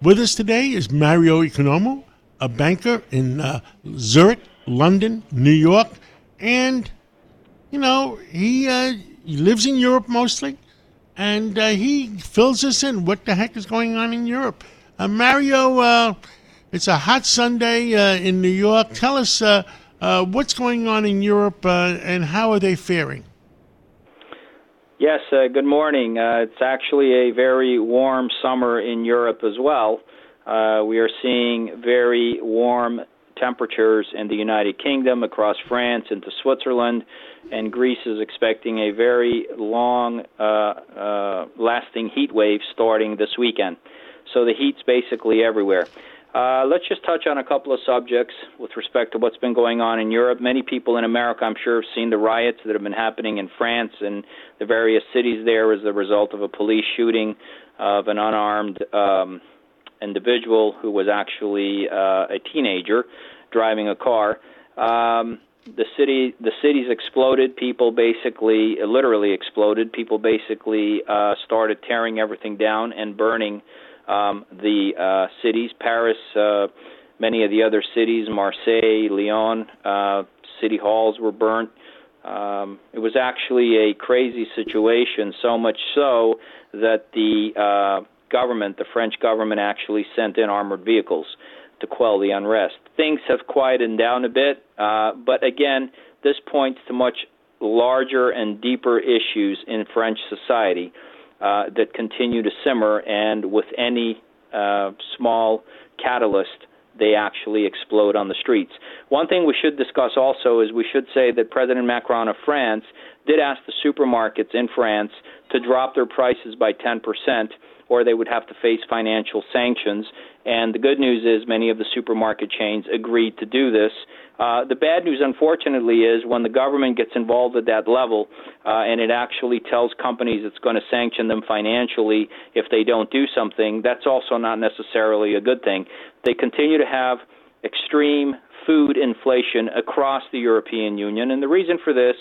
With us today is Mario Economou, a banker in uh, Zurich, London, New York, and you know he, uh, he lives in Europe mostly, and uh, he fills us in what the heck is going on in Europe. Uh, Mario, uh, it's a hot Sunday uh, in New York. Tell us what's going on in Europe and how are they faring. Yes, uh, good morning. Uh, it's actually a very warm summer in Europe as well. Uh, we are seeing very warm temperatures in the United Kingdom, across France, into Switzerland, and Greece is expecting a very long uh, uh, lasting heat wave starting this weekend. So the heat's basically everywhere. Uh, let's just touch on a couple of subjects with respect to what's been going on in Europe. Many people in America, I'm sure, have seen the riots that have been happening in France and the various cities there as a result of a police shooting of an unarmed um, individual who was actually uh, a teenager driving a car. Um, the city, the cities exploded. People basically, literally exploded. People basically uh, started tearing everything down and burning um, the uh, cities, Paris, uh, many of the other cities, Marseille, Lyon, uh, city halls were burnt. Um, it was actually a crazy situation, so much so that the uh, government, the French government, actually sent in armored vehicles to quell the unrest. Things have quieted down a bit, uh, but again, this points to much larger and deeper issues in French society uh, that continue to simmer, and with any uh, small catalyst, they actually explode on the streets. One thing we should discuss also is we should say that President Macron of France did ask the supermarkets in France to drop their prices by 10 percent or they would have to face financial sanctions. And the good news is many of the supermarket chains agreed to do this. Uh, the bad news, unfortunately, is when the government gets involved at that level uh, and it actually tells companies it's going to sanction them financially if they don't do something, that's also not necessarily a good thing. They continue to have extreme food inflation across the European Union, and the reason for this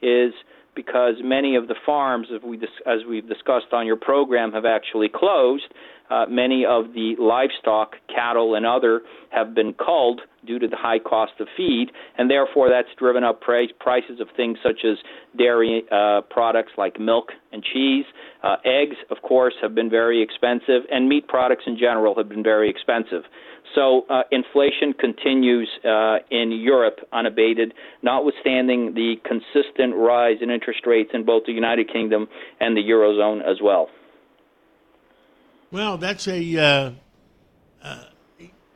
is because many of the farms, as, we as we've discussed on your program, have actually closed. Uh, many of the livestock, cattle, and other have been culled due to the high cost of feed, and therefore that's driven up price, prices of things such as dairy uh, products like milk and cheese. Uh, eggs, of course, have been very expensive, and meat products in general have been very expensive. So uh, inflation continues uh, in Europe unabated, notwithstanding the consistent rise in interest rates in both the United Kingdom and the Eurozone as well. Well, that's a. Uh, uh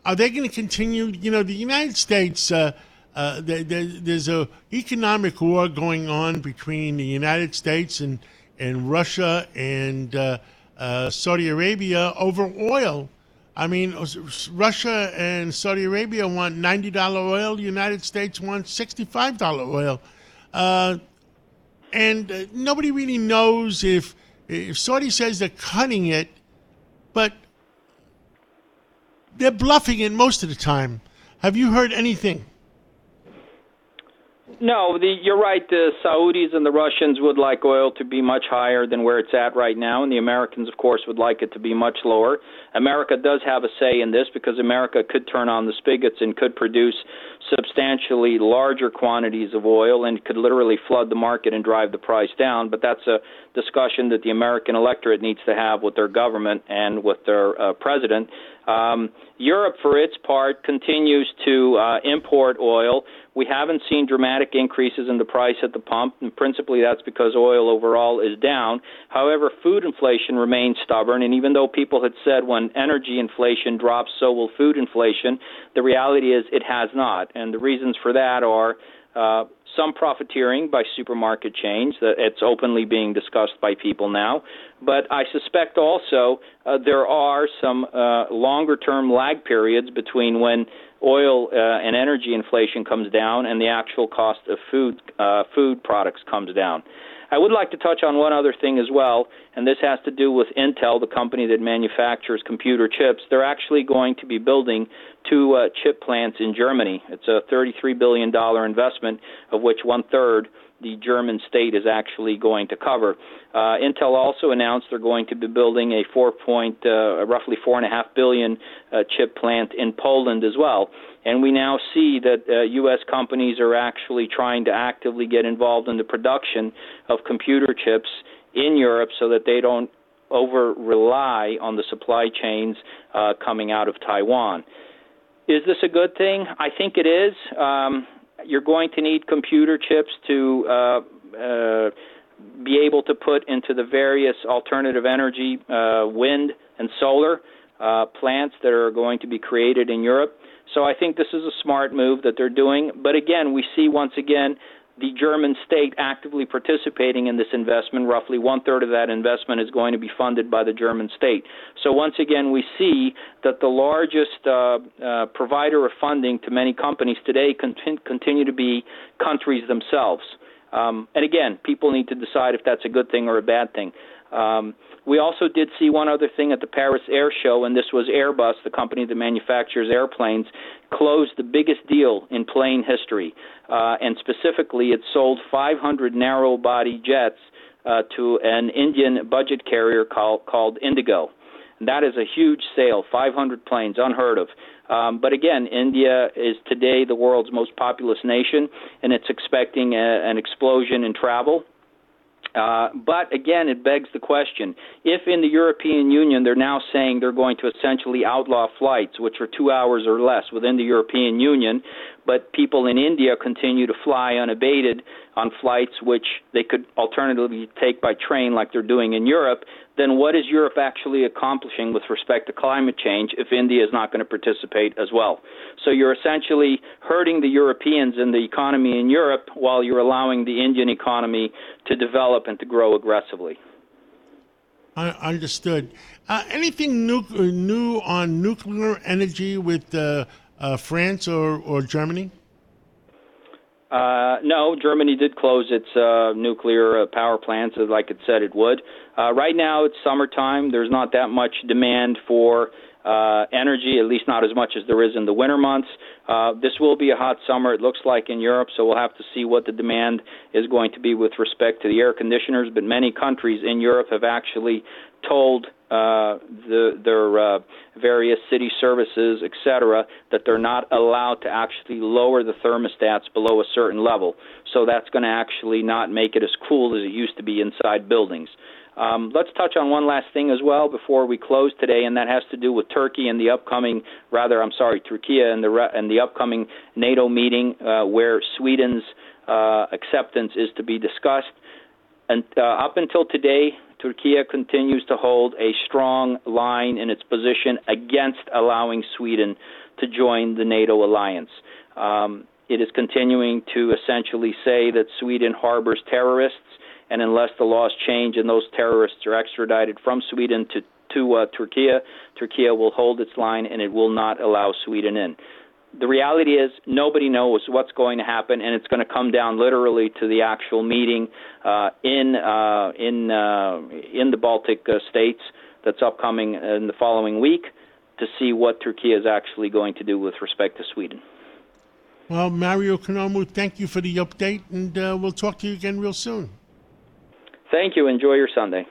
are they going to continue? You know, the United States. Uh, uh, there, there's a economic war going on between the United States and and Russia and Saudi Arabia over oil I mean, Russia and Saudi Arabia want ninety dollar oil. The United States wants sixty five dollar oil, uh, and uh, nobody really knows if if Saudi says they're cutting it, but they're bluffing it most of the time. Have you heard anything? No, the, you're right. The Saudis and the Russians would like oil to be much higher than where it's at right now, and the Americans, of course, would like it to be much lower. America does have a say in this because America could turn on the spigots and could produce substantially larger quantities of oil and could literally flood the market and drive the price down. But that's a discussion that the American electorate needs to have with their government and with their uh, president. Um, Europe, for its part, continues to uh, import oil. We haven't seen dramatic increases in the price at the pump, and principally that's because oil overall is down. However, food inflation remains stubborn, and even though people had said when energy inflation drops, so will food inflation, the reality is it has not. And the reasons for that are uh, some profiteering by supermarket chains. That it's openly being discussed by people now. But i suspect also uh, there are some uh, longer term lag periods between when oil uh, and energy inflation comes down and the actual cost of food uh, food products comes down I would like to touch on one other thing as well, and this has to do with Intel, the company that manufactures computer chips. They're actually going to be building two uh, chip plants in Germany. It's a $33 billion investment, of which one third the German state is actually going to cover. Uh, Intel also announced they're going to be building a four point, uh, roughly four and a half billion uh, chip plant in Poland as well. And we now see that uh, U.S. companies are actually trying to actively get involved in the production of computer chips in Europe so that they don't over rely on the supply chains uh, coming out of Taiwan. Is this a good thing? I think it is. Um, you're going to need computer chips to uh, uh, be able to put into the various alternative energy, uh, wind and solar uh, plants that are going to be created in Europe. So I think this is a smart move that they're doing. But again, we see once again the German state actively participating in this investment. Roughly one third of that investment is going to be funded by the German state. So once again, we see that the largest uh, uh, provider of funding to many companies today continue, continue to be countries themselves. Um, and again, people need to decide if that's a good thing or a bad thing. Um, we also did see one other thing at the Paris Air Show, and this was Airbus, the company that manufactures airplanes, closed the biggest deal in plane history. Uh, and specifically, it sold 500 narrow body jets uh, to an Indian budget carrier call, called Indigo. That is a huge sale, 500 planes, unheard of. Um, but again, India is today the world's most populous nation, and it's expecting a, an explosion in travel. Uh, but again, it begs the question if in the European Union they're now saying they're going to essentially outlaw flights, which are two hours or less within the European Union, but people in India continue to fly unabated on flights which they could alternatively take by train, like they're doing in Europe, then what is Europe actually accomplishing with respect to climate change if India is not going to participate as well? So you're essentially hurting the Europeans and the economy in Europe while you're allowing the Indian economy to develop and to grow aggressively. I understood. Uh, anything nu- uh, new on nuclear energy with uh, uh, France or, or Germany? Uh, no, Germany did close its uh, nuclear uh, power plants, like it said it would. Uh, right now, it's summertime. There's not that much demand for uh, energy, at least not as much as there is in the winter months. Uh, this will be a hot summer, it looks like in Europe, so we'll have to see what the demand is going to be with respect to the air conditioners. But many countries in Europe have actually told uh, the, their uh, various city services, etc., that they're not allowed to actually lower the thermostats below a certain level. So that's going to actually not make it as cool as it used to be inside buildings. Um, let's touch on one last thing as well before we close today, and that has to do with Turkey and the upcoming, rather, I'm sorry, Turkey and the and the upcoming NATO meeting uh, where Sweden's uh, acceptance is to be discussed. And uh, up until today, Turkey continues to hold a strong line in its position against allowing Sweden to join the NATO alliance. Um, it is continuing to essentially say that Sweden harbors terrorists and unless the laws change and those terrorists are extradited from Sweden to to uh, Turkey, Turkey will hold its line and it will not allow Sweden in. The reality is nobody knows what's going to happen, and it's going to come down literally to the actual meeting uh, in uh, in uh, in the Baltic uh, states that's upcoming in the following week to see what Turkey is actually going to do with respect to Sweden. Well, Mario Economou, thank you for the update, and uh, we'll talk to you again real soon. Thank you. Enjoy your Sunday.